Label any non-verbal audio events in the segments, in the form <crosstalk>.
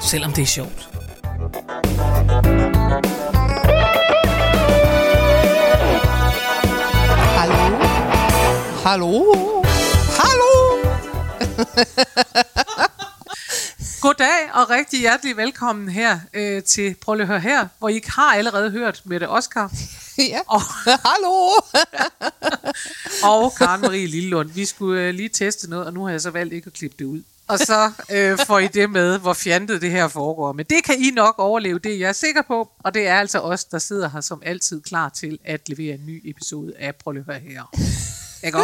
selvom det er sjovt. Hallo? Hallo? Hallo? <laughs> Goddag og rigtig hjertelig velkommen her øh, til Prøv lige at høre her, hvor I har allerede hørt Mette Oscar <laughs> Ja. og, <laughs> Hallo? og Karen Marie Lillelund. Vi skulle øh, lige teste noget, og nu har jeg så valgt ikke at klippe det ud. Og så øh, får I det med, hvor fjantet det her foregår. Men det kan I nok overleve, det er jeg sikker på. Og det er altså os, der sidder her som altid klar til at levere en ny episode af Prøv at høre her. Ikke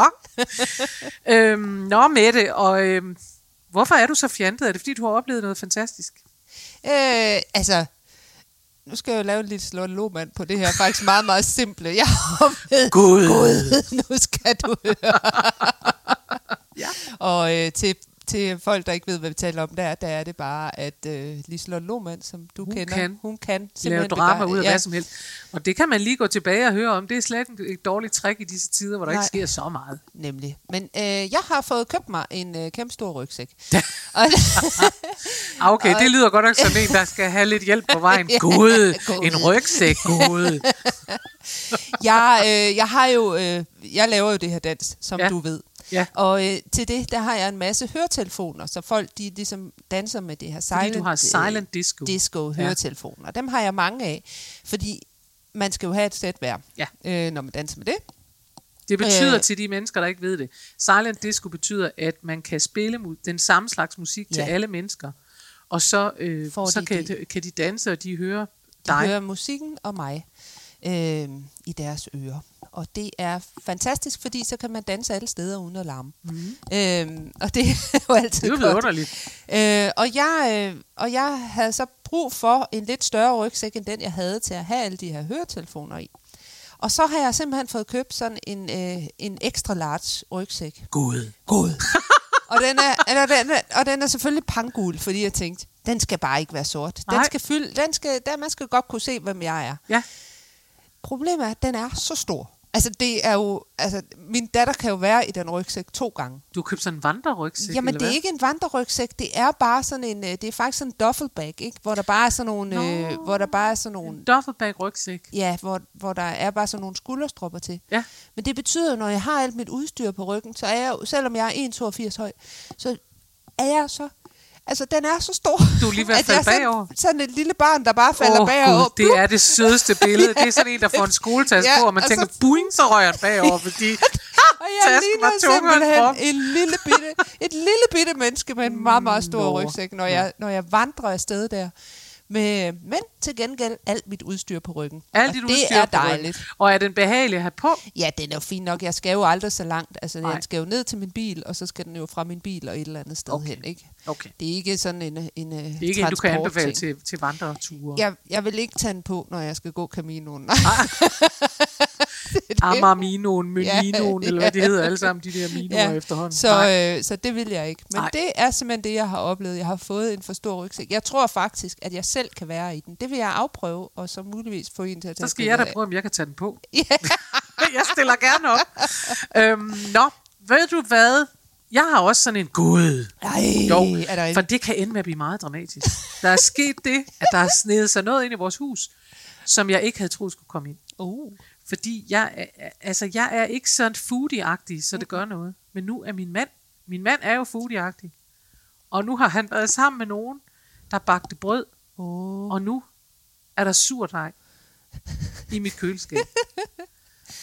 <laughs> øhm, nå, Mette, og øhm, hvorfor er du så fjantet? Er det fordi, du har oplevet noget fantastisk? Øh, altså, nu skal jeg jo lave en lille slået lomand på det her faktisk meget, meget simple. Jeg har med Gud. Gud, nu skal du høre. Ja. Og øh, til, til folk, der ikke ved, hvad vi taler om, der, der er det bare, at øh, Liselotte Lohmann, som du Hun kender, kan hun kan lave drama ud af ja, hvad som helst. Og det kan man lige gå tilbage og høre om. Det er slet ikke et dårligt trick i disse tider, hvor der Nej. ikke sker så meget. Nemlig. Men øh, jeg har fået købt mig en øh, kæmpe stor rygsæk. <laughs> og, <laughs> Ah, Okay, Og- det lyder godt nok som en, der skal have lidt hjælp på vejen. <laughs> Ja, Gud, en rygsæk, Gud. jeg, øh, jeg har jo, øh, jeg laver jo det her dans, som ja. du ved. Ja. Og øh, til det, der har jeg en masse høretelefoner, så folk de ligesom danser med det her silent, Fordi du har silent øh, disco. disco høretelefoner. Dem har jeg mange af, fordi man skal jo have et sæt hver, Ja. øh, når man danser med det. Det betyder Øh. til de mennesker, der ikke ved det. Silent disco betyder, at man kan spille den samme slags musik til Ja. alle mennesker. Og så, øh, Får så de kan, det. de, kan de danse, og de hører De dig. hører musikken og mig øh, i deres ører. Og det er fantastisk, fordi så kan man danse alle steder uden at larme. Mm. Øh, og det <laughs> er jo altid Det er vidunderligt. Øh, og, jeg, øh, og jeg havde så brug for en lidt større rygsæk, end den jeg havde til at have alle de her høretelefoner i. Og så har jeg simpelthen fået købt sådan en, øh, en extra large rygsæk. Gud. God. og, den er, <laughs> eller den er, og den er selvfølgelig pangul, fordi jeg tænkte, den skal bare ikke være sort. Den Nej. skal fylde, den skal, der, man skal godt kunne se, hvem jeg er. Ja. Problemet er, at den er så stor. Altså, det er jo, altså, min datter kan jo være i den rygsæk to gange. Du har købt sådan en vandrerygsæk, Jamen, det er ikke en vandrerygsæk, det er bare sådan en, øh, det er faktisk sådan en duffelbag, ikke? Hvor der bare er sådan nogle, øh, hvor der bare er sådan nogle, En duffelbag rygsæk. ja, hvor, hvor der er bare sådan nogle skulderstropper til. Ja. Men det betyder når jeg har alt mit udstyr på ryggen, så er jeg selvom jeg er 1,82 høj, så er jeg så, altså den er så stor, Du er lige ved at falde er sådan, bagover. sådan et lille barn, der bare falder Åh, bagover. Gud, det er det sødeste billede. <laughs> Det er sådan en, der får en skoletaske Ja, på, og man og tænker, så- buing, så rører den bagover, <laughs> fordi Og jeg Tasken var tungere en lille bitte, et lille bitte menneske med en meget, meget stor Nå. rygsæk, når jeg, når jeg vandrer afsted der. Med, men til gengæld alt mit udstyr på ryggen. alt og dit det udstyr er på ryggen. dejligt. Og er den behagelig at have på? Ja, den er jo fin nok. Jeg skal jo aldrig så langt. Altså, Nej. jeg skal jo ned til min bil, og så skal den jo fra min bil og et eller andet sted Okay. hen. Ikke? Okay. Det er ikke sådan en, en Det er ikke en, du kan anbefale til, til vandreture. Jeg, jeg vil ikke tage den på, når jeg skal gå Caminoen. <laughs> Nej. Amarminoen, Meninoen, Ja, <laughs> eller hvad de hedder alle sammen, de der minoer Ja, efterhånden. Så, Nej. øh, så det vil jeg ikke. Men Nej. Det er simpelthen det, jeg har oplevet. Jeg har fået en for stor rygsæk. Jeg tror faktisk, at jeg selv kan være i den. Det vil jeg afprøve, og så muligvis få en til at tage Så skal jeg da prøve, om jeg kan tage den på. Ja. <laughs> <laughs> jeg stiller gerne op. øhm, nå, ved du hvad? Jeg har også sådan en gud. Ej, Jo, er der en... For det kan ende med at blive meget dramatisk. Der er sket det, at der er snedet sig noget ind i vores hus, som jeg ikke havde troet skulle komme ind. Uh. Fordi jeg, altså, jeg er ikke sådan foodie-agtig, så det gør noget. Men nu er min mand, min mand er jo foodie-agtig. Og nu har han været sammen med nogen, der bagte brød, Oh. og nu er der surdej i mit køleskab.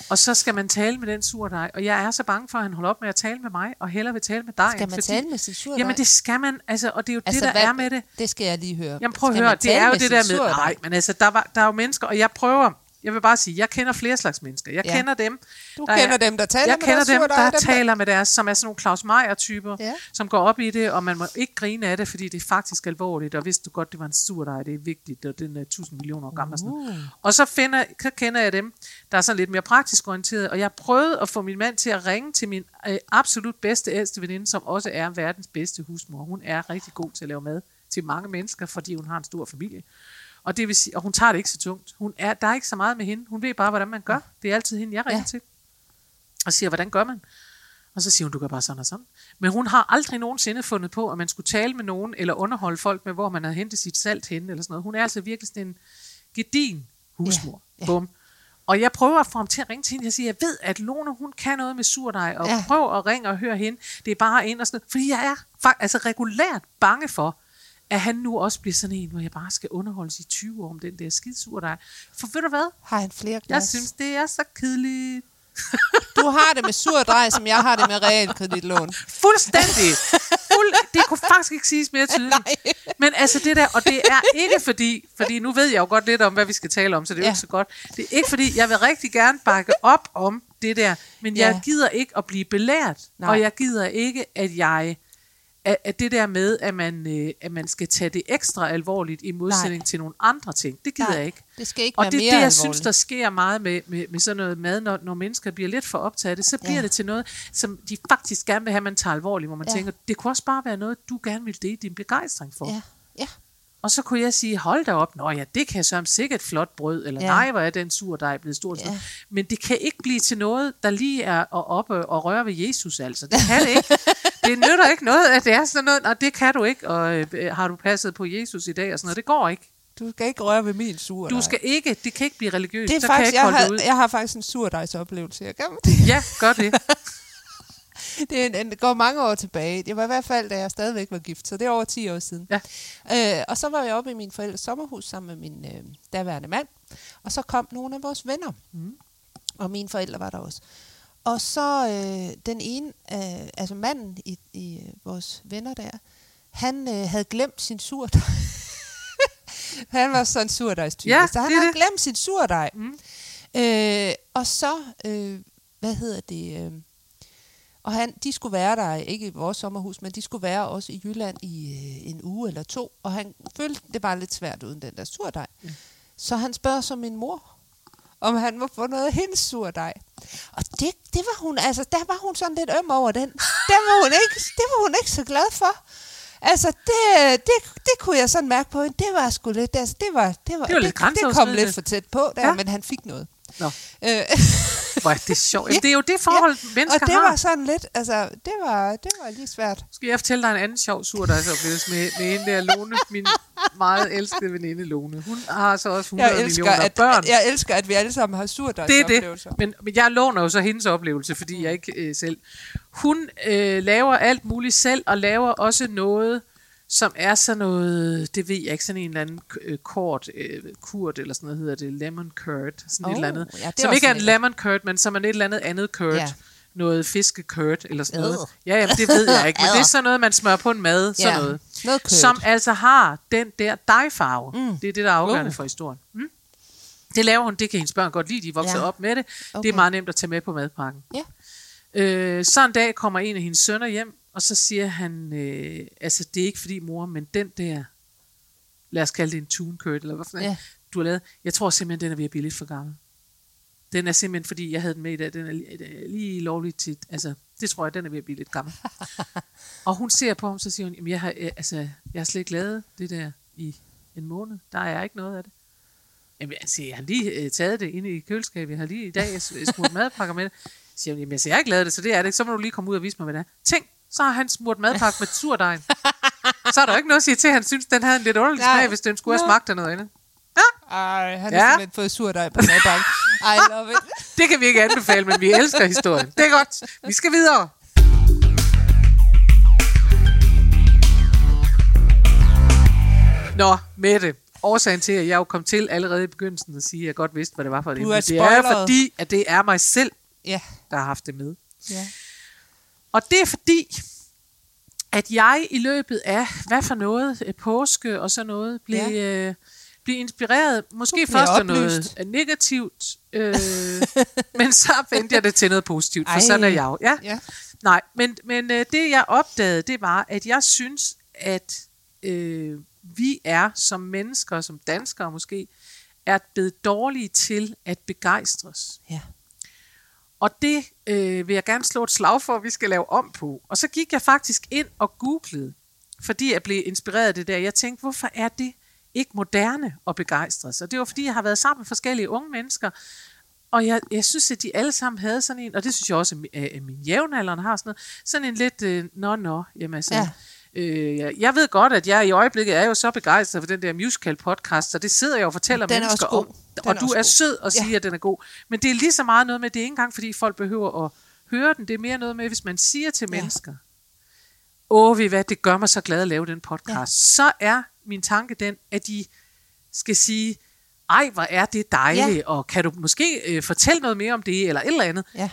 Og så skal man tale med den surdej, og jeg er så bange for, at han holder op med at tale med mig, og hellere vil tale med dig. Skal man tale med sin surdej? Jamen det skal man, altså, og det er jo altså, det, der hvad, er med det. Det skal jeg lige høre. Jamen prøv at høre, det er jo det der med, nej, men altså, der, var, der er jo mennesker, og jeg prøver, Jeg vil bare sige, jeg kender flere slags mennesker. Jeg Ja. kender dem, Du der kender er, dem, der taler jeg med kender deres dem, der dem, der- taler med deres, som er sådan nogle Claus Meier-typer, Ja. som går op i det, og man må ikke grine af det, fordi det er faktisk alvorligt, og vidste du godt, det var en surdej, det er vigtigt, og den er 1000 millioner år gammel. Og, sådan. noget. og så, finder, så kender jeg dem, der er sådan lidt mere praktisk orienteret, og jeg prøvede at få min mand til at ringe til min øh, absolut bedste ældste veninde, som også er verdens bedste husmor. Hun er rigtig god til at lave mad til mange mennesker, fordi hun har en stor familie. Og det vil sige, og hun tager det ikke så tungt. Hun er, der er ikke så meget med hende. Hun ved bare, hvordan man gør. Det er altid hende, jeg ringer Ja. til. Og siger, hvordan gør man? Og så siger hun, du gør bare sådan og sådan. Men hun har aldrig nogensinde fundet på, at man skulle tale med nogen, eller underholde folk med, hvor man havde hentet sit salt hen, eller sådan noget. Hun er altså virkelig sådan en gedin husmor. Ja, ja. Bum. Og jeg prøver at få ham til at ringe til hende. Jeg siger, jeg ved, at Lone, hun kan noget med surdej, og Ja. prøv at ringe og høre hende. Det er bare ind og sådan noget. Fordi jeg er altså regulært bange for, at han nu også bliver sådan en, hvor jeg bare skal underholdes i 20 år om den der skide surdej. For ved du hvad? Har han flere glas? Jeg synes, det er så kedeligt. <laughs> Du har det med surdej, som jeg har det med realkreditlån. Fuldstændig. Fuld, det kunne faktisk ikke siges mere tydeligt. Nej. Men altså det der, og det er ikke fordi, fordi nu ved jeg jo godt lidt om, hvad vi skal tale om, så det er jo Ja. ikke så godt. Det er ikke fordi, jeg vil rigtig gerne bakke op om det der, men jeg Ja. gider ikke at blive belært, Nej. og jeg gider ikke, at jeg at, at det der med, at man, øh, at man skal tage det ekstra alvorligt i modsætning Nej. til nogle andre ting, det gider Nej, jeg ikke. det skal ikke og være det er det, jeg alvorligt. synes, der sker meget med, med, med sådan noget mad, når, når mennesker bliver lidt for optaget af det, så bliver Ja. det til noget, som de faktisk gerne vil have, man tager alvorligt, hvor man Ja. tænker, det kunne også bare være noget, du gerne vil dele din begejstring for. Ja, ja. Og så kunne jeg sige, hold da op, nå ja, det kan så sikkert flot brød, eller Ja. nej, hvor er den sur, der er blevet stor. Ja. Ja. Men det kan ikke blive til noget, der lige er at oppe og røre ved Jesus, altså. Det kan det ikke. <laughs> Det nytter ikke noget, at det er sådan noget, og det kan du ikke, og øh, har du passet på Jesus i dag, og sådan noget. Det går ikke. Du skal ikke røre ved min surdej. Du skal ikke, det kan ikke blive religiøst. det er faktisk, kan jeg, jeg ikke holde har, det ud. jeg har faktisk en surdejsoplevelse. Jeg kan <laughs> det. Ja, gør det. <laughs> Det, en, en, det går mange år tilbage. Det var i hvert fald, da jeg stadigvæk var gift, så det er over 10 år siden. Ja. Øh, og så var jeg oppe i min forældres sommerhus sammen med min øh, daværende mand, og så kom nogle af vores venner. Mm. Og mine forældre var der også. Og så øh, den ene, øh, altså manden i, i øh, vores venner der, han øh, havde glemt sin surdej. <laughs> han var sådan en surdejstype, Ja, så han havde det. glemt sin surdej. Mm. Øh, og så, øh, hvad hedder det, øh, og han, de skulle være der, ikke i vores sommerhus, men de skulle være også i Jylland i øh, en uge eller to, og han følte, det var lidt svært uden den der surdej. Ja. Så han spørger så min mor, om han må få noget af hendes surdej. Og det, det var hun, altså der var hun sådan lidt øm over den. Det var hun ikke, det var hun ikke så glad for. Altså, det, det, det kunne jeg sådan mærke på hende. Det var sgu lidt, altså, det var, det var, Det var lidt det, det kom lidt for tæt på der, ja. Ja. men han fik noget. Nå, Øh, <laughs> hvor er det sjovt. Jamen, <laughs> det er jo det forhold, ja. mennesker og det har. var sådan lidt, altså, det var, det var lige svært. Skal jeg fortælle dig en anden sjov surdejsoplevelse med, med hende der Lone, min meget elskede veninde Lone. Hun har så også 100 Jeg elsker, millioner at, børn. jeg elsker, at vi alle sammen har det er det. Men, men jeg låner jo så hendes oplevelse, fordi jeg ikke øh, selv... Hun øh, laver alt muligt selv, og laver også noget, som er sådan noget, det ved jeg ikke, sådan en eller anden øh, kort, øh, kurt, eller sådan noget hedder det, lemon curd, sådan Oh, et eller andet. ja, som ikke er en lemon curd, men som er et eller andet andet curd. Ja. Noget fiskekurt, eller sådan noget. Ja, jamen, det ved jeg ikke, men det er sådan noget, man smører på en mad, sådan Ja, noget. noget. Som altså har den der dejfarve. Mm. Det er det, der er afgørende Uh. for historien. Mm? Det laver hun, det kan hendes børn godt lide, de er vokset Ja. op med det. Okay. Det er meget nemt at tage med på madpakken. Ja. Øh, så en dag kommer en af hendes sønner hjem, og så siger han, øh, altså det er ikke fordi mor, men den der, lad os kalde det en tune curd, eller hvad for Ja. du har lavet, jeg tror simpelthen, den er ved at blive lidt for gammel. Den er simpelthen, fordi jeg havde den med i dag, den er lige, lige lovligt tit, altså det tror jeg, den er ved at blive lidt gammel. <laughs> og hun ser på ham, så siger hun, jamen jeg har, øh, altså, jeg har slet ikke lavet det der i en måned, der er ikke noget af det. Jamen, altså, jeg har lige øh, taget det ind i køleskabet. Jeg har lige i dag øh, smurt madpakker med det. Så siger hun, jamen, altså, jeg har ikke lavet det, så det er det ikke. Så må du lige komme ud og vise mig, hvad det er. Tænk, så har han smurt madpakke med surdejen. <laughs> så er der jo ikke noget at sige til, at han synes, den havde en lidt underlig smag, hvis den skulle have smagt af noget andet. Ej, han Ja. har simpelthen fået surdej på madbakken. I love it. Det kan vi ikke anbefale, men vi elsker historien. Det er godt. Vi skal videre. Nå, Mette. Årsagen til, at jeg jo kom til allerede i begyndelsen at sige, at jeg godt vidste, hvad det var for et Du emne, er det er fordi, at det er mig selv, Ja. der har haft det med. ja. Og det er fordi, at jeg i løbet af, hvad for noget, øh, påske og så noget, blev, Ja. Blive inspireret, måske først af noget negativt, øh, men så vendte jeg det til noget positivt, for Ej. sådan er jeg jo. Ja. Ja. Nej, men, men øh, det jeg opdagede, det var, at jeg synes, at øh, vi er som mennesker, som danskere måske, er blevet dårlige til at begejstres. Ja. Og det øh, vil jeg gerne slå et slag for, at vi skal lave om på. Og så gik jeg faktisk ind og googlede, fordi jeg blev inspireret af det der. Jeg tænkte, hvorfor er det ikke moderne at begejstre sig? Det var fordi, jeg har været sammen med forskellige unge mennesker, og jeg, jeg synes, at de alle sammen havde sådan en, og det synes jeg også, at mi- at min jævnaldrende har sådan noget, sådan en lidt, øh, nå, nå, jamen altså, Ja. Øh, jeg, jeg ved godt, at jeg i øjeblikket er jo så begejstret for den der musical podcast, så det sidder jeg og fortæller Den er mennesker om. Den og er du er god. sød og siger, Ja. at den er god. Men det er lige så meget noget med, det er ikke engang, fordi folk behøver at høre den. Det er mere noget med, hvis man siger til Ja. mennesker, åh, ved hvad, det gør mig så glad at lave den podcast. Ja. Så er min tanke den, at de skal sige, ej, hvor er det dejligt, Ja. ja. og kan du måske øh, fortælle noget mere om det, eller et eller andet. Ja.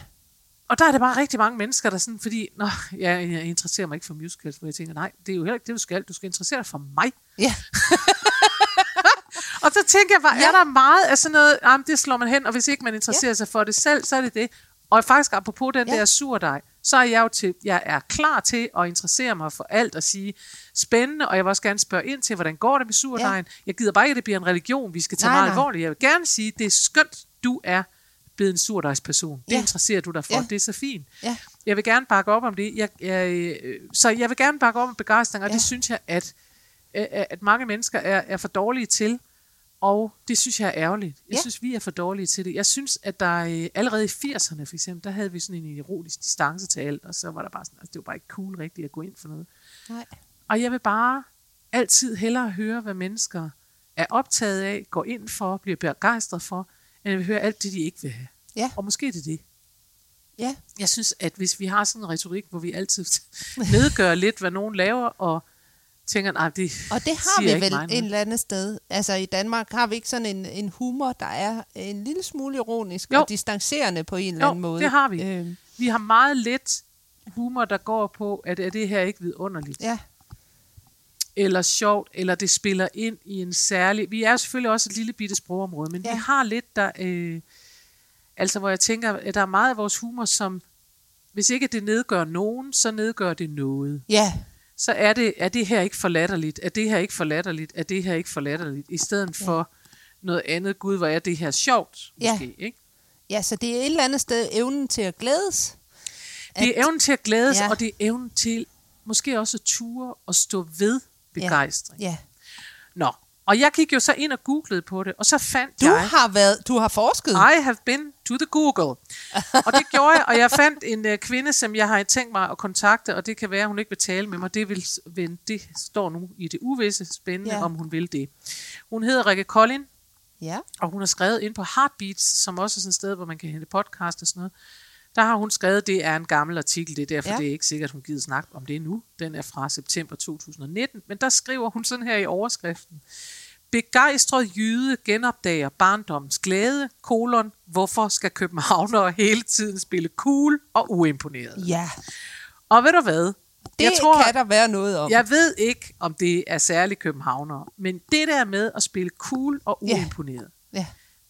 Og der er det bare rigtig mange mennesker, der sådan, fordi, nå, jeg, jeg interesserer mig ikke for musicals, hvor jeg tænker, nej, det er jo heller ikke det, du skal. Du skal interessere dig for mig. Ja. <laughs> Og så tænker jeg bare, Ja. ja. er der meget af sådan noget, jamen, det slår man hen, og hvis ikke man interesserer ja. sig for det selv, så er det det. Og faktisk apropos den Ja. ja. der surdej, så er jeg jo til, jeg er klar til at interessere mig for alt og sige, spændende, og jeg vil også gerne spørge ind til, hvordan går det med surdejen. Ja. Jeg gider bare ikke, at det bliver en religion, vi skal tage Nej, meget nej. alvorligt. Jeg vil gerne sige, det er skønt, du er blevet en surdejsperson. Det Ja. interesserer du dig for. Ja. Det er så fint. Ja. Jeg vil gerne bakke op om det. Jeg, jeg, øh, så jeg vil gerne bakke op om begejstring, og Ja. ja. det synes jeg, at, øh, at mange mennesker er, er for dårlige til. Og det synes jeg er ærgerligt. Jeg Ja. synes, vi er for dårlige til det. Jeg synes, at der øh, allerede i 80'erne for eksempel, der havde vi sådan en erotisk distance til alt, og så var der bare sådan, altså, det var bare ikke cool rigtigt at gå ind for noget. Nej. Og jeg vil bare altid hellere høre, hvad mennesker er optaget af, går ind for, bliver begejstret for, end jeg vil høre alt det, de ikke vil have. Ja. Og måske er det det. Ja. Jeg synes, at hvis vi har sådan en retorik, hvor vi altid <laughs> nedgør lidt, hvad nogen laver, og tænker, nej, det Og det har vi vel et noget." eller andet sted. Altså i Danmark har vi ikke sådan en, en humor, der er en lille smule ironisk Jo. og distancerende på en eller Jo, anden måde. det har vi. Øhm, Vi har meget lidt humor, der går på, at er det her ikke vidunderligt, ja, eller sjovt, eller det spiller ind i en særlig... Vi er selvfølgelig også et lille bitte sprogområde, men ja. vi har lidt, der... Øh, altså, hvor jeg tænker, at der er meget af vores humor, som... Hvis ikke det nedgør nogen, så nedgør det noget. ja, så er det, er det her ikke for latterligt, er det her ikke for latterligt, er det her ikke for latterligt, i stedet for noget andet, gud, hvor er det her sjovt, Ja. måske, ikke? ja, så det er et eller andet sted evnen til at glædes. Det er evnen til at glæde sig, Ja. ja. og det er evnen til måske også at ture og stå ved begejstring. Ja. Ja. Nå, og jeg gik jo så ind og googlede på det, og så fandt Du jeg... har været, du har forsket. I have been to the Google. og det gjorde jeg, og jeg fandt en uh, kvinde, som jeg har tænkt mig at kontakte, og det kan være, at hun ikke vil tale med mig. Det, vil, det står nu i det uvisse spændende, ja. om hun vil det. Hun hedder Rikke Collin, Ja, og hun har skrevet ind på Heartbeats, som også er sådan et sted, hvor man kan hente podcast og sådan noget. Der har hun skrevet, det er en gammel artikel, det er derfor, Ja. det er ikke sikkert, hun gider snakke om det nu. Den er fra september 2019, men der skriver hun sådan her i overskriften. Begejstret jyde genopdager barndommens glæde, kolon, hvorfor skal københavnere hele tiden spille cool og uimponeret? ja. Og ved du hvad? Det jeg tror, kan der være noget om. jeg ved ikke, om det er særligt københavnere, men det der med at spille cool og uimponeret, Ja.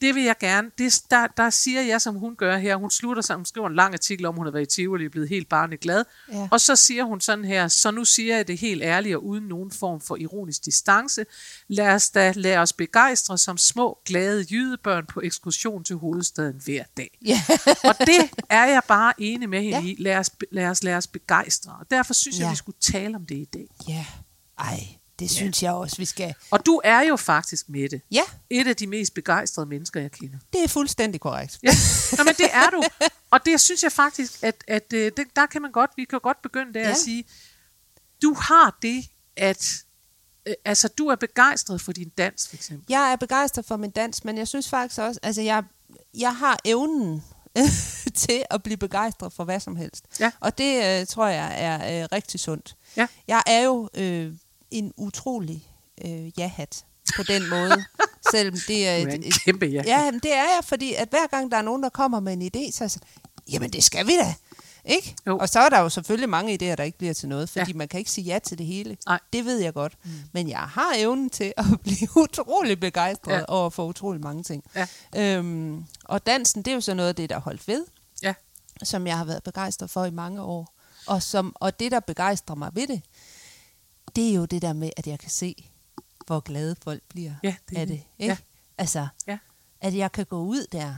Det vil jeg gerne. Det, der, der siger jeg, som hun gør her. Hun slutter sig, hun skriver en lang artikel om, hun har været i Tivoli og blevet helt barnet glad. Ja. Og så siger hun sådan her, så nu siger jeg det helt ærligt og uden nogen form for ironisk distance. Lad os da lade os begejstre som små, glade jydebørn på ekskursion til hovedstaden hver dag. Ja. Og det er jeg bare enig med hende Ja. i. Lad os, lad os lade os begejstre. Og derfor synes jeg, Ja. vi skulle tale om det i dag. ja. Ej, det synes jeg også, vi skal. Og du er jo faktisk med det. Ja, Et af de mest begejstrede mennesker, jeg kender. det er fuldstændig korrekt. Ja, Nå, men det er du. Og det synes jeg faktisk, at, at øh, det, der kan man godt, vi kan godt begynde der Ja. ja. at sige, du har det, at øh, altså, du er begejstret for din dans, for eksempel. Jeg er begejstret for min dans, men jeg synes faktisk også, altså jeg, jeg har evnen <laughs> til at blive begejstret for hvad som helst. Ja. Og det øh, tror jeg er øh, rigtig sundt. Ja. Jeg er jo øh, en utrolig øh, ja-hat på den måde, <laughs> selvom det er... Et, et, kæmpe ja. ja, det er jeg, fordi at hver gang der er nogen, der kommer med en idé, så er jeg sådan, jamen det skal vi da. Ikke? Jo. Og så er der jo selvfølgelig mange idéer, der ikke bliver til noget, fordi Ja. man kan ikke sige ja til det hele. Nej. Det ved jeg godt. Mm. Men jeg har evnen til at <laughs> blive utrolig begejstret ja. over for utrolig mange ting. Ja. Øhm, og dansen, det er jo så noget af det, der er holdt ved, Ja. som jeg har været begejstret for i mange år. Og, som, og det, der begejstrer mig ved det, det er jo det der med, at jeg kan se, hvor glade folk bliver Ja, det af det. det. Ikke? Ja. Altså, Ja. at jeg kan gå ud der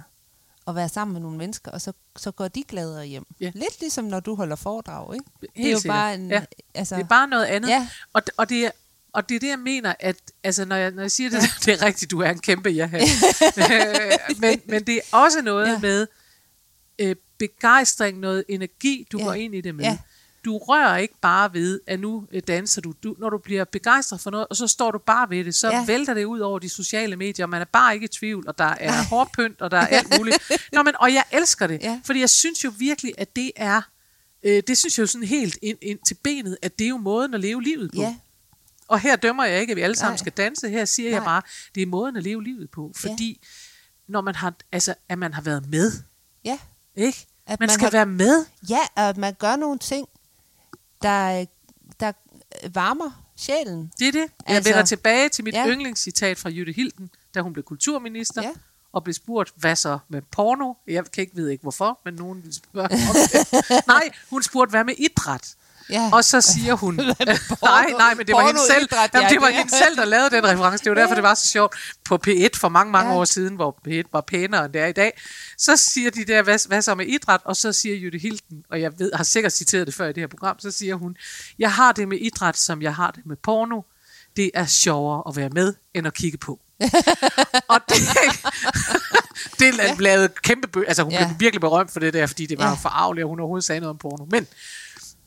og være sammen med nogle mennesker, og så, så går de gladere hjem. Ja. Lidt ligesom når du holder foredrag, ikke? det er Helt jo sikkert. bare en... Ja. Altså, Det er bare noget andet. Ja. Og, og, det er, og det er det, jeg mener, at altså, når, jeg, når jeg siger det, <laughs> det er rigtigt, du er en kæmpe <laughs> ja <laughs> men, men det er også noget ja. Ja. med øh, begejstring, noget energi, du ja. Ja. går ind i det med. Ja. Du rører ikke bare ved, at nu øh, danser du. du. Når du bliver begejstret for noget, og så står du bare ved det, så ja. Ja. vælter det ud over de sociale medier, og man er bare ikke i tvivl, og der er hårpynt, og der er alt muligt. <laughs> Nå, men, og jeg elsker det, Ja. fordi jeg synes jo virkelig, at det er, øh, det synes jeg jo sådan helt ind, ind til benet, at det er jo måden at leve livet på. ja, Og her dømmer jeg ikke, at vi alle sammen Nej. skal danse. Her siger jeg Nej. bare, det er måden at leve livet på. Fordi når man har, altså, at man har været med, ja. ikke? At man, man skal har- være med. Ja, og at man gør nogle ting, der, der varmer sjælen. Det er det. Jeg Altså, vender tilbage til mit ja. yndlingscitat fra Jytte Hilden, da hun blev kulturminister. Ja. Og blev spurgt, hvad så med porno? Jeg kan ikke vide ikke hvorfor, men nogen vil spørge om <laughs> det. Nej, hun spurgte, hvad med idræt? Ja. Og så siger hun, <laughs> <laughs> nej, nej, men det var hende selv, jamen, ja, det var hende selv, der lavede den reference. Det var derfor, det var så sjovt på P1 for mange, mange Ja. år siden, hvor P1 var pænere, end det er i dag. Så siger de der, hvad, hvad så med idræt? Og så siger Jytte Hilden, og jeg ved, har sikkert citeret det før i det her program, så siger hun, jeg har det med idræt, som jeg har det med porno. Det er sjovere at være med, end at kigge på. <laughs> og det, det ja. lavede kæmpe bø- Altså hun ja. Blev virkelig berømt for det der, fordi det var ja. Ja. for arveligt, at hun overhovedet sagde noget om porno. Men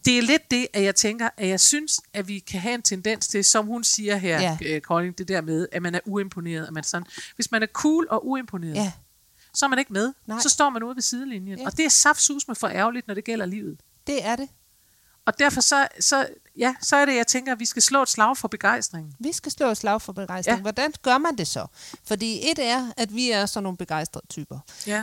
det er lidt det, at jeg tænker, at jeg synes, at vi kan have en tendens til, som hun siger her, ja. Ja. Kolding, det der med, at man er uimponeret. At man sådan, hvis man er cool og uimponeret, ja. Så er man ikke med. Nej. Så står man ude ved sidelinjen. Ja. Og det er saftsus med for ærgerligt, når det gælder livet. det er det. Og derfor så, så, ja, så er det, jeg tænker, at vi skal slå et slag for begejstringen. Vi skal slå et slag for begejstring. Ja. Hvordan gør man det så? Fordi et er, at vi er sådan nogle begejstrede typer. Ja.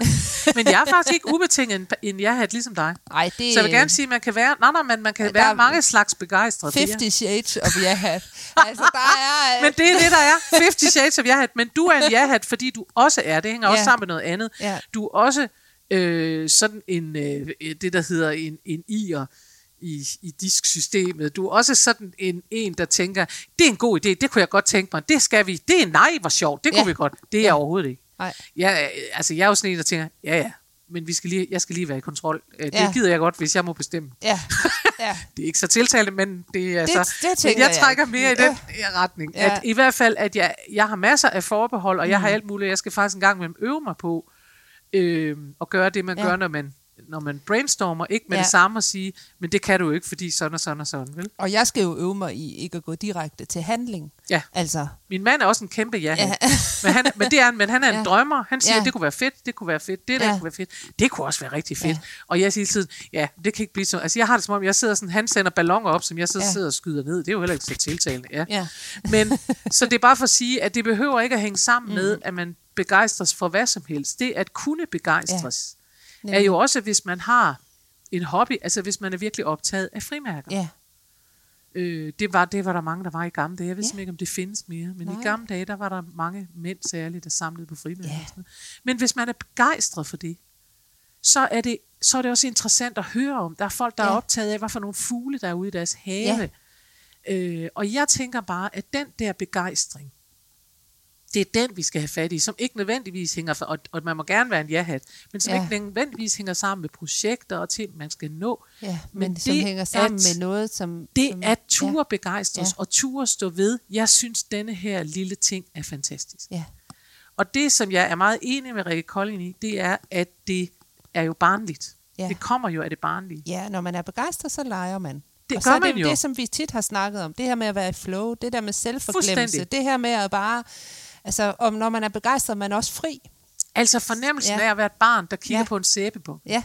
Men jeg er faktisk ikke ubetinget en, jeg ligesom dig. Ej, det Så jeg vil gerne sige, at man kan være, nej, nej, men man kan Der være mange slags begejstrede. Det er- 50 shades of ja-hat. <laughs> altså, der er... Men det er det, der er. 50 Shades of ja-hat. Men du er en ja-hat, fordi du også er. Det hænger også Ja. sammen med noget andet. Ja. Du er også øh, sådan en, øh, det, der hedder en, en ier i, i disksystemet. Du er også sådan en, en, der tænker, det er en god idé, det kunne jeg godt tænke mig, det skal vi. Det er nej, hvor sjovt, det kunne Ja. vi godt. Det er jeg Ja. overhovedet ikke. Nej. Jeg, altså, jeg er jo sådan en, der tænker, ja ja, men vi skal lige, jeg skal lige være i kontrol. Øh, Det Ja. gider jeg godt, hvis jeg må bestemme. Ja, <laughs> ja. Det er ikke så tiltalende, men det er Det- så... det men jeg jeg trækker ikke. mere i den retning. Ja. At I hvert fald, at jeg, jeg har masser af forbehold, og jeg har alt muligt. Jeg skal faktisk en gang med øve mig på øh, at gøre det, man Ja. gør, når man, når man brainstormer. Ikke med Ja. det samme at sige, men det kan du ikke, fordi sådan og sådan og sådan. Vel? Og jeg skal jo øve mig i ikke at gå direkte til handling. Ja. Altså, Min mand er også en kæmpe ja. Ja. <laughs> men, han, men, det er, men han er en Ja. drømmer. Han siger, Ja. det kunne være fedt, det kunne være fedt, det der Ja. kunne være fedt. Det kunne også være rigtig fedt. Ja. Og jeg siger hele tiden, ja, det kan ikke blive så. Altså jeg har det som om, jeg sidder sådan, han sender ballonger op, som jeg så Ja. sidder og skyder ned. Det er jo heller ikke så tiltalende. Ja. ja. Men, så det er bare for at sige, at det behøver ikke at hænge sammen med, at man begejstres for hvad som helst. Det at kunne begejstres, ja. Er jo også, hvis man har en hobby, altså hvis man er virkelig optaget af frimærker. Ja. Øh, det, var, det var der mange, der var i gamle dage. Jeg ved Ja. simpelthen ikke, om det findes mere. Men Nej. I gamle dage, der var der mange mænd særligt, der samlede på frimærker. Ja. Men hvis man er begejstret for det, så er det, så er det også interessant at høre om. Der er folk, der ja. er optaget af, hvad for nogle fugle, der er ude i deres have. Ja. Øh, og jeg tænker bare, at den der begejstring, det er den, vi skal have fat i, som ikke nødvendigvis hænger, for, og, og man må gerne være en ja-hat, men som ja. Ja. ikke nødvendigvis hænger sammen med projekter og ting, man skal nå. ja. Men, Men men som det hænger sammen at- med noget, som... Det som, at ture begejstres Ja. og ture stå ved, jeg synes, denne her lille ting er fantastisk. Ja. Og det, som jeg er meget enig med Rikke Kolding i, det er, at det er jo barnligt. Ja. Det kommer jo af det barnlige. Ja, når man er begejstret, så leger man. Det og gør så er man det jo. det, som vi tit har snakket om. Det her med at være i flow, det der med selvforglemmelse, det her med at bare... Altså, om når man er begejstret, er man også fri. Altså fornemmelsen ja. Af at være et barn, der kigger ja. På en sæbebånd. Ja,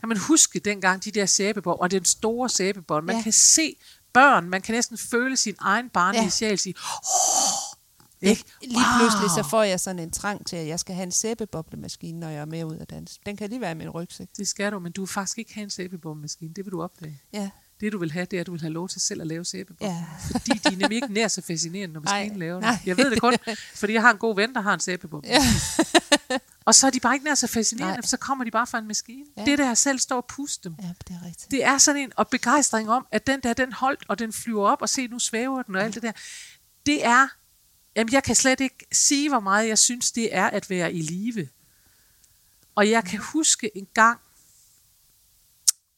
Kan man huske dengang de der sæbebånd, og den store sæbebånd. Man ja. Kan se børn, man kan næsten føle sin egen barnlige ja. Sjæl sige, åh, Ikke? Lige pludselig så får jeg sådan en trang til, at jeg skal have en sæbeboblemaskine, når jeg er med ud af dans. Den kan lige være i min rygsæk. Det skal du, men du vil faktisk ikke have en sæbeboblemaskine. Det vil du opdage. Ja. Det du vil have, det er, at du vil have lov til selv at lave sæbebobler. Ja. Fordi de er nemlig ikke nær så fascinerende, når maskinen laver det. nej. Jeg ved det kun, <laughs> fordi jeg har en god ven, der har en sæbeboble. Ja. <laughs> Og så er de bare ikke nær så fascinerende, Nej. så kommer de bare fra en maskine. Ja. Ja. Det der selv står og puste dem. ja, det er rigtigt. Det er sådan en og begejstring om, at den der, den holdt, og den flyver op, og se, nu svæver den, og alt det der. Det er, jamen jeg kan slet ikke sige, hvor meget jeg synes, det er at være i live. Og jeg kan huske en gang,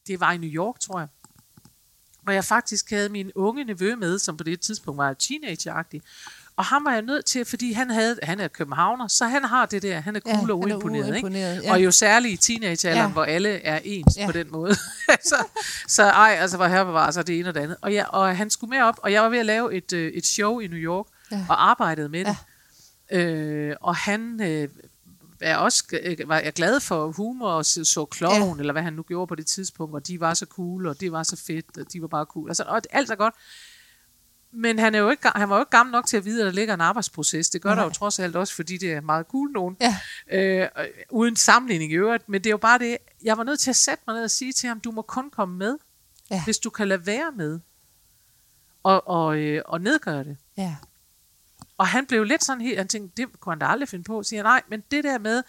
det var i New York, tror jeg, hvor jeg faktisk havde min unge nevø med, som på det tidspunkt var teenageragtig. Og ham var jeg nødt til, fordi han, havde, han er københavner, så han har det der, han er Ja, cool og han er uimponeret. uimponeret, ikke? ja. Og jo særligt i teenagealderen, Ja. ja. hvor alle er ens Ja. ja. på den måde. <laughs> så, så ej, altså hvor her var så det ene og det andet. Og, jeg, og han skulle med op, og jeg var ved at lave et, øh, et show i New York, Ja. ja. og arbejdede med det. Ja. Øh, og han øh, er også øh, var jeg glad for humor og så, så kloven, Ja. eller hvad han nu gjorde på det tidspunkt, og de var så cool, og det var så fedt, og de var bare cool. Altså, og alt er godt. Men han, er jo ikke, han var jo ikke gammel nok til at vide, at der ligger en arbejdsproces. Det gør Nej. der jo trods alt også, fordi det er meget cool nogen. Ja. Øh, uden sammenligning i øvrigt. Men det er jo bare det, jeg var nødt til at sætte mig ned og sige til ham, du må kun komme med, Ja. hvis du kan lade være med. Og, og, øh, og nedgøre det. Ja. Og han blev lidt sådan helt, han tænkte, det kunne han da aldrig finde på. Så siger nej, men det der med,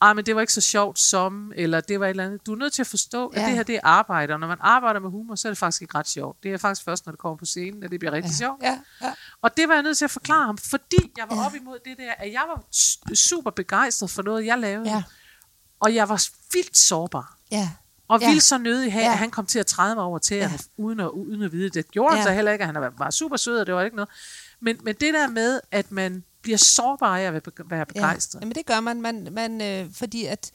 ah, men det var ikke så sjovt som, eller det var et eller andet. Du er nødt til at forstå, at Ja. det her, det er arbejde. Og når man arbejder med humor, så er det faktisk ikke ret sjovt. Det er faktisk først, når det kommer på scenen, at det bliver rigtig sjovt. Ja. ja. Og det var jeg nødt til at forklare ham, fordi jeg var op imod det der, at jeg var super begejstret for noget, jeg lavede. Ja. Og jeg var vildt sårbar. Ja. Og Ja. ja. ville så nødig have, Ja. ja. at han kom til at træde mig over tæerne, Ja. ja. uden, at, uden at vide det. Gjorde ja. han Ja. så heller ikke, at han var- var super sød, og det var ikke noget. Men, men det der med, at man bliver sårbar af at være be- være begejstret. Ja. Jamen det gør man, man, man øh, fordi at,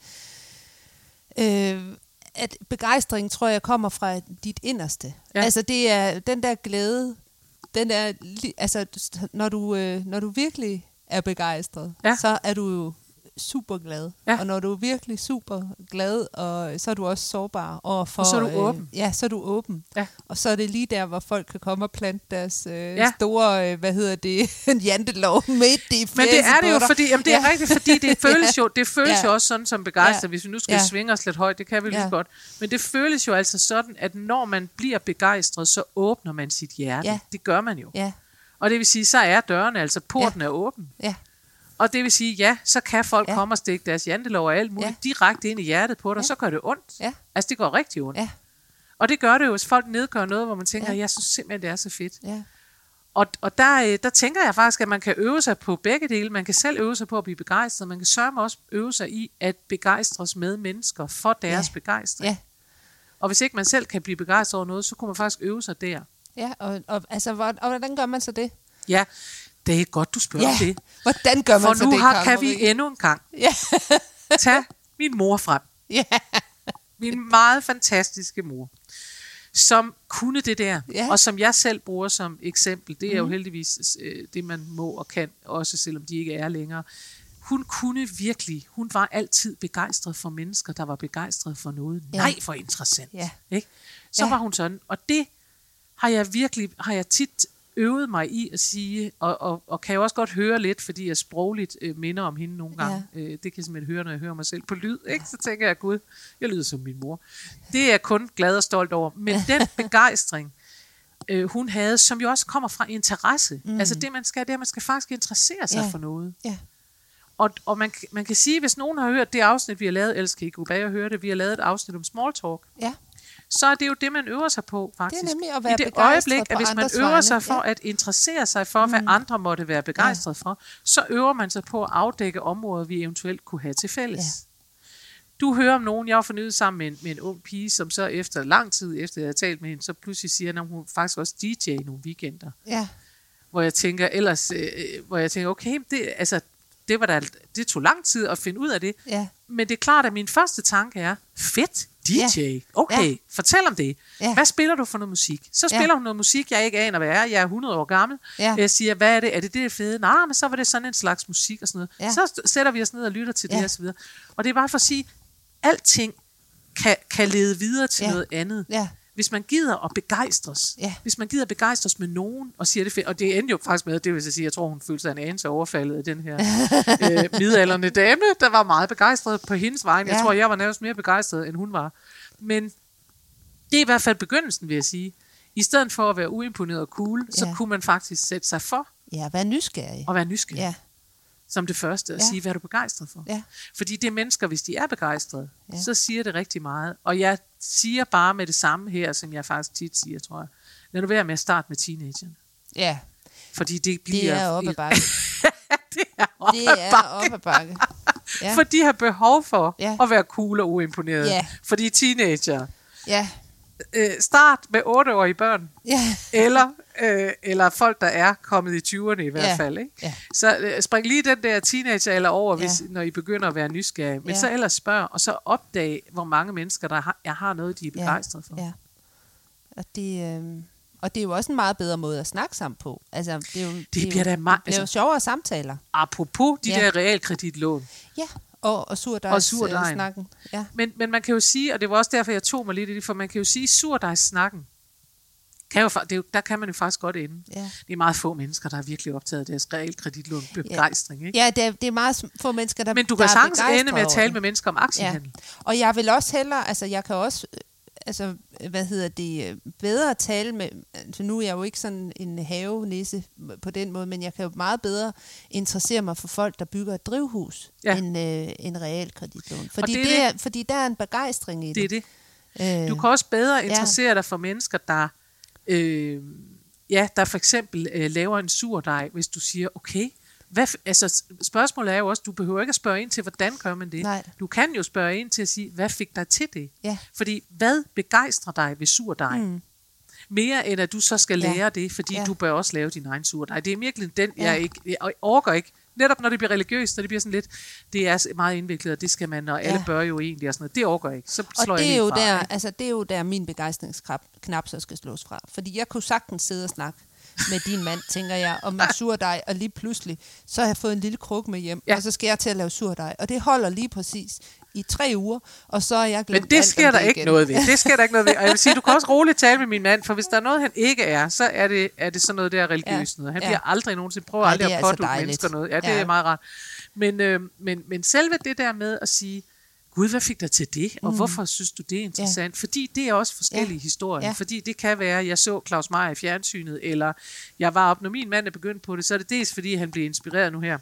øh, at begejstring, tror jeg, kommer fra dit inderste. Ja. Altså det er den der glæde, den der, altså når du, øh, når du virkelig er begejstret, Ja. så er du jo super glad. Ja. Og når du er virkelig super glad, og så er du også sårbar overfor... Og så er du åben. ja, så er du åben. Ja. Og så er det lige der, hvor folk kan komme og plante deres øh, Ja. store, øh, hvad hedder det, <laughs> jantelov midt i Men det er det jo, fordi, jamen det er Ja. rigtigt, fordi det <laughs> føles jo, det føles Ja. jo også sådan som begejstret, Ja. hvis vi nu skal Ja. svinge os lidt højt, det kan vi lige ja. godt. Men det føles jo altså sådan, at når man bliver begejstret, så åbner man sit hjerte. Ja. Det gør man jo. Ja, Og det vil sige, så er dørene, altså porten ja. er åben. ja, Og det vil sige, ja, så kan folk Ja. komme og stikke deres jantelov og alt muligt Ja. direkte ind i hjertet på dig, Ja. så gør det ondt. ja, Altså, det går rigtig ondt. ja, Og det gør det jo, hvis folk nedgør noget, hvor man tænker, Ja. jeg synes simpelthen, det er så fedt. ja. Og, og der, øh, der tænker jeg faktisk, at man kan øve sig på begge dele. Man kan selv øve sig på at blive begejstret. Man kan sørge også øve sig i at begejstres med mennesker for deres Ja. begejstring. Ja, Og hvis ikke man selv kan blive begejstret over noget, så kunne man faktisk øve sig der. ja og, og, altså, hvordan gør man så det? Ja, det er godt, du spørger Ja, det. hvordan gør man For så nu det, har, kan vi endnu en gang Ja, tage min mor frem. ja, Min meget fantastiske mor, som kunne det der, Ja. og som jeg selv bruger som eksempel. Det er jo heldigvis øh, det, man må og kan, også selvom de ikke er længere. Hun kunne virkelig, hun var altid begejstret for mennesker, der var begejstret for noget. Ja. Nej, for interessant. Ja. Ikke? Så Ja. var hun sådan, og det har jeg virkelig, har jeg tit øvet mig i at sige, og, og, og kan jeg også godt høre lidt, fordi jeg sprogligt øh, minder om hende nogle gange. Ja. Øh, det kan jeg simpelthen høre, når jeg hører mig selv på lyd. Ikke? Så tænker jeg, gud, jeg lyder som min mor. Det er jeg kun glad og stolt over. Men den <laughs> begejstring, øh, hun havde, som jo også kommer fra interesse. Mm. Altså det, man skal, det er, at man skal faktisk interessere sig Ja. for noget. ja, Og, og man, man kan sige, hvis nogen har hørt det afsnit, vi har lavet, ellers kan I gå bag og høre det, vi har lavet et afsnit om small talk, ja, så er det jo det, man øver sig på, faktisk. nemlig at være I det øjeblik, at hvis man øver vegne. sig for Ja. at interessere sig for, hvad andre måtte være begejstret for, så øver man sig på at afdække områder, vi eventuelt kunne have til fælles. Ja. Du hører om nogen, jeg var fornyet sammen med en, med en ung pige, som så efter lang tid, efter jeg havde talt med hende, så pludselig siger, at hun faktisk også DJ i nogle weekender. ja, Hvor jeg tænker, ellers, øh, hvor jeg tænker, okay, det, altså, det, var der, det tog lang tid at finde ud af det. ja, Men det er klart, at min første tanke er, fedt, DJ. Okay, Ja. fortæl om det. Ja. Hvad spiller du for noget musik? Så Ja. spiller hun noget musik, jeg ikke aner, hvad er. Jeg er 100 år gammel. Ja. Jeg siger, hvad er det? Er det det fede? Nej, men så var det sådan en slags musik og sådan noget. Ja. Så sætter vi os ned og lytter til Ja. det og så videre. Og det er bare for at sige, alting kan, kan lede videre til Ja. noget andet. ja, hvis man gider at begejstres, Ja. hvis man gider at begejstres med nogen, og siger det og det endte jo faktisk med, det vil jeg sige, jeg tror, hun følte sig en anelse overfaldet af den her <laughs> øh, midalderne dame, der var meget begejstret på hendes. Jeg Ja. tror, jeg var nærmest mere begejstret, end hun var. Men det er i hvert fald begyndelsen, vil jeg sige. I stedet for at være uimponeret og cool, så Ja. kunne man faktisk sætte sig for Ja, vær nysgerrig. at være nysgerrig Ja, som det første, og Ja. sige, hvad er du begejstret for? ja, Fordi det er mennesker, hvis de er begejstrede, Ja. så siger det rigtig meget. Og jeg siger bare med det samme her, som jeg faktisk tit siger, tror jeg. Lad nu være med at starte med teenagerne. ja. Fordi det bliver... <laughs> Det er op ad bakke. det er op Det ad er bakke. op ad bakke. Ja. For de har behov for Ja. at være cool og uimponeret. Ja. Fordi teenager. ja, Øh, start med 8-årige børn. ja. Eller, øh, eller folk, der er kommet i 20'erne i hvert Ja. fald. Ikke? Ja. Så øh, spring lige den der teenager eller over, Ja. hvis, når I begynder at være nysgerrige. Men Ja. så ellers spørg, og så opdag, hvor mange mennesker, der har, jeg har noget, de er Ja. begejstrede for. Ja. Og det, øh, og det er jo også en meget bedre måde at snakke sammen på. Altså, det, er jo, det, bliver er da jo, meget- det er jo altså- sjovere samtaler. Apropos de Ja. der realkreditlån. Ja, og, og surdejs Og øh, snakken. Ja. Men, men man kan jo sige, og det var også derfor, jeg tog mig lidt i det, for man kan jo sige, surdejssnakken, kan jo, det jo, der kan man jo faktisk godt ende. Ja. Det er meget få mennesker, der er virkelig optaget af deres realkreditlån begejstring. Ikke? Ja, det er, det er meget få mennesker, der Men du kan sagtens ende med at tale med mennesker om aktiehandel. Og jeg vil også hellere, altså jeg kan også, altså hvad hedder det, øh, bedre tale med, altså nu er jeg jo ikke sådan en havenisse på den måde, men jeg kan jo meget bedre interessere mig for folk, der bygger et drivhus, Ja. ja. end øh, en realkreditlån. Fordi, det er det det. er, fordi der er en begejstring i Det er det. det. Øh, Du kan også bedre interessere dig for mennesker, der, øh, ja, der for eksempel øh, laver en surdej, hvis du siger, okay, hvad, altså, spørgsmålet er jo også, du behøver ikke at spørge ind til, hvordan gør man det. Nej. Du kan jo spørge ind til at sige, hvad fik dig til det? Ja. Fordi, hvad begejstrer dig ved surdej? Mm. Mere end at du så skal Ja. lære det, fordi Ja. ja. du bør også lave din egen surdej. Det er virkelig den, Ja. jeg ikke, jeg orker ikke. Netop når det bliver religiøst, når det bliver sådan lidt, det er meget indviklet, og det skal man, og alle Ja. bør jo egentlig, og sådan noget. Det orker jeg ikke. Så slår Og jeg det er, helt jo fra, der, ikke? altså, det er jo der, min begejstringsknap knap så skal slås fra. Fordi jeg kunne sagtens sidde og snakke med din mand, tænker jeg, om en surdej, og lige pludselig, så har jeg fået en lille krukke med hjem, Ja. og så skal jeg til at lave surdej. Og det holder lige præcis i tre uger, og så er jeg glemt Men det sker der det ikke igen. noget ved. Det sker der ikke noget ved. Og jeg vil sige, du kan også <laughs> roligt tale med min mand, for hvis der er noget, han ikke er, så er det, er det sådan noget der religiøst Ja. noget. Han Ja. bliver aldrig nogensinde, prøver Ej, aldrig at altså pådutte dejligt. mennesker noget. Ja, det Ja. er meget rart. Men, øh, men, men selve det der med at sige, Gud, hvad fik dig til det? Og mm. hvorfor synes du, det er interessant? Ja. Fordi det er også forskellige Ja. historier. Ja. Fordi det kan være, at jeg så Claus Meier i fjernsynet, eller jeg var op, når min mand er begyndt på det, så er det dels fordi, han blev inspireret nu her.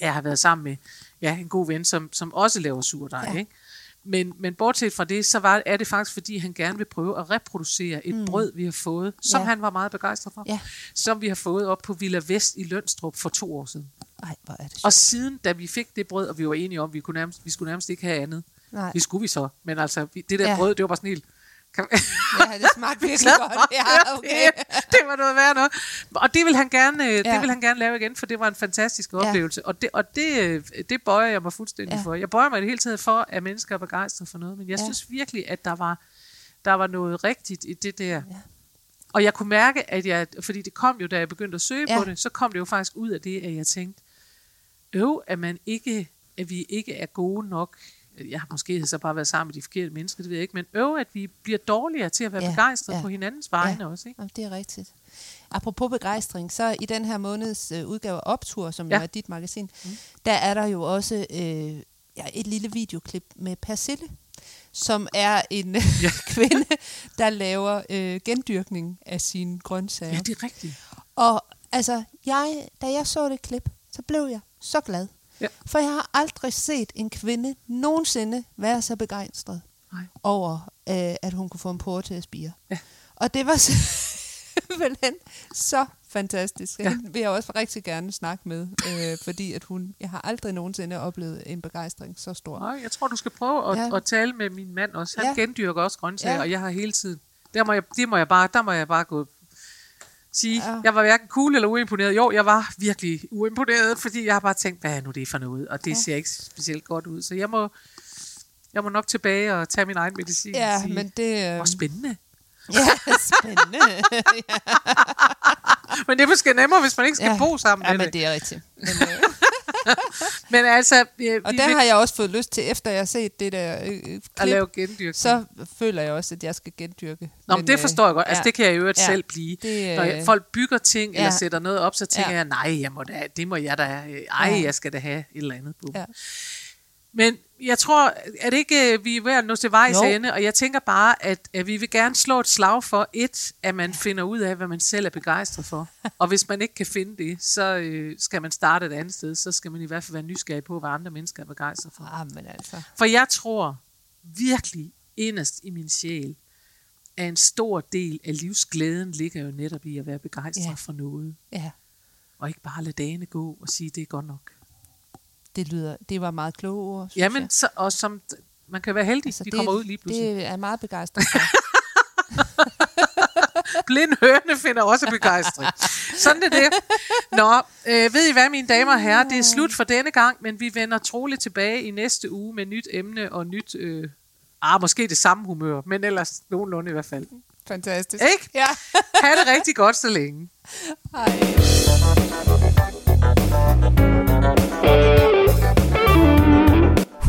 Jeg har været sammen med ja, en god ven, som, som også laver surdej. Ja. Ikke? Men, men bortset fra det, så var, er det faktisk, fordi han gerne vil prøve at reproducere et mm. brød, vi har fået, som Ja. han var meget begejstret for, Ja. som vi har fået op på Villa Vest i Lønstrup for to år siden. Ej, hvor er det Og sjovt. siden, da vi fik det brød, og vi var enige om, at vi, kunne nærmest, vi skulle nærmest ikke have andet. Nej. Det skulle vi så, men altså, vi- det der Ja. ja. brød, det var bare sådan helt... Kan, <laughs> Ja, det smagte virkelig godt. Ja, okay. det, det var noget værd noget. Og det vil han gerne, ja. Ja. det vil han gerne lave igen, for det var en fantastisk Ja. oplevelse. Og, det, og det, øh, det bøjer jeg mig fuldstændig Ja. ja. for. Jeg bøjer mig i det hele taget for, at mennesker er begejstrede for noget. Men jeg Ja. ja. synes virkelig, at der var, der var noget rigtigt i det der. Ja. Og jeg kunne mærke, at jeg, fordi det kom jo, da jeg begyndte at søge Ja. på det, så kom det jo faktisk ud af det, at jeg tænkte, øv, at, man ikke, at vi ikke er gode nok. Jeg har måske så bare været sammen med de forkerte mennesker, det ved jeg ikke, men øv, at vi bliver dårligere til at være Ja, begejstrede ja. på hinandens vegne ja. også. Ikke? Jamen, det er rigtigt. Apropos begejstring, så i den her måneds øh, udgave af Optur, som ja. Ja. jo er dit magasin, mm. der er der jo også øh, ja, et lille videoklip med Persille, som er en ja. <laughs> kvinde, der laver øh, gendyrkning af sine grøntsager. Ja, det er rigtigt. Og altså, jeg, da jeg så det klip, så blev jeg så glad. Ja. For jeg har aldrig set en kvinde nogensinde være så begejstret Nej. over, øh, at hun kunne få en porre til at spire. Ja. Og det var <laughs> simpelthen så fantastisk. Ja. Hende vil jeg også rigtig gerne snakke med, øh, fordi at hun, jeg har aldrig nogensinde oplevet en begejstring så stor. Nej, jeg tror, du skal prøve at, Ja. at tale med min mand også. Han Ja. gendyrker også grøntsager, ja. og jeg har hele tiden... Der må jeg, det må jeg bare, der må jeg bare gå sige, Ja. ja. jeg var hverken cool eller uimponeret. Jo, jeg var virkelig uimponeret, fordi jeg har bare tænkt, hvad er nu det for noget? Og det Ja. ja. ser ikke specielt godt ud. Så jeg må, jeg må nok tilbage og tage min egen medicin. og Ja, sige, men det... Øh, Hvor spændende. ja, spændende. <laughs> Men det er måske nemmere, hvis man ikke skal Ja. ja. bo sammen ja, men det. det er rigtigt. Men, øh, <laughs> <laughs> Men altså, øh, Og der vil har jeg også fået lyst til, efter jeg har set det der øh, klip, at lave gendyrkning. så føler jeg også, at jeg skal gendyrke. Nå, men det forstår jeg godt. Altså, ja. det kan jeg jo øvrigt Ja. selv blive. Det, Når øh, jeg, folk bygger ting, eller ja. sætter noget op, så tænker Ja. jeg, nej, jeg må da, det må jeg da, øh, ej, Ja. jeg skal da have et eller andet. Ja. Men jeg tror, at ikke øh, vi er ved at nå til vejs Jo. ende, og jeg tænker bare, at, at vi vil gerne slå et slag for, et, at man finder ud af, hvad man selv er begejstret for. og hvis man ikke kan finde det, så øh, skal man starte et andet sted. Så skal man i hvert fald være nysgerrig på, hvad andre mennesker er begejstret for. Ah, men altså. For jeg tror virkelig inderst i min sjæl, at en stor del af livsglæden ligger jo netop i at være begejstret ja. for noget. Ja, Og ikke bare lade dagene gå og sige, det er godt nok. Det lyder, det var meget kloge ord, Jamen, jeg. så, og som, man kan være heldig, altså, de det, kommer ud lige pludselig. Det er meget begejstret for. <laughs> Blind høne finder også begejstring. Sådan er det. Nå, øh, ved I hvad, mine damer og herrer, det er slut for denne gang, men vi vender troligt tilbage i næste uge med nyt emne og nyt, øh, ah, måske det samme humør, men ellers nogenlunde i hvert fald. Fantastisk. Ikke? Ja. Ha' det rigtig godt så længe. Hej.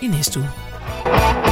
i næste uge.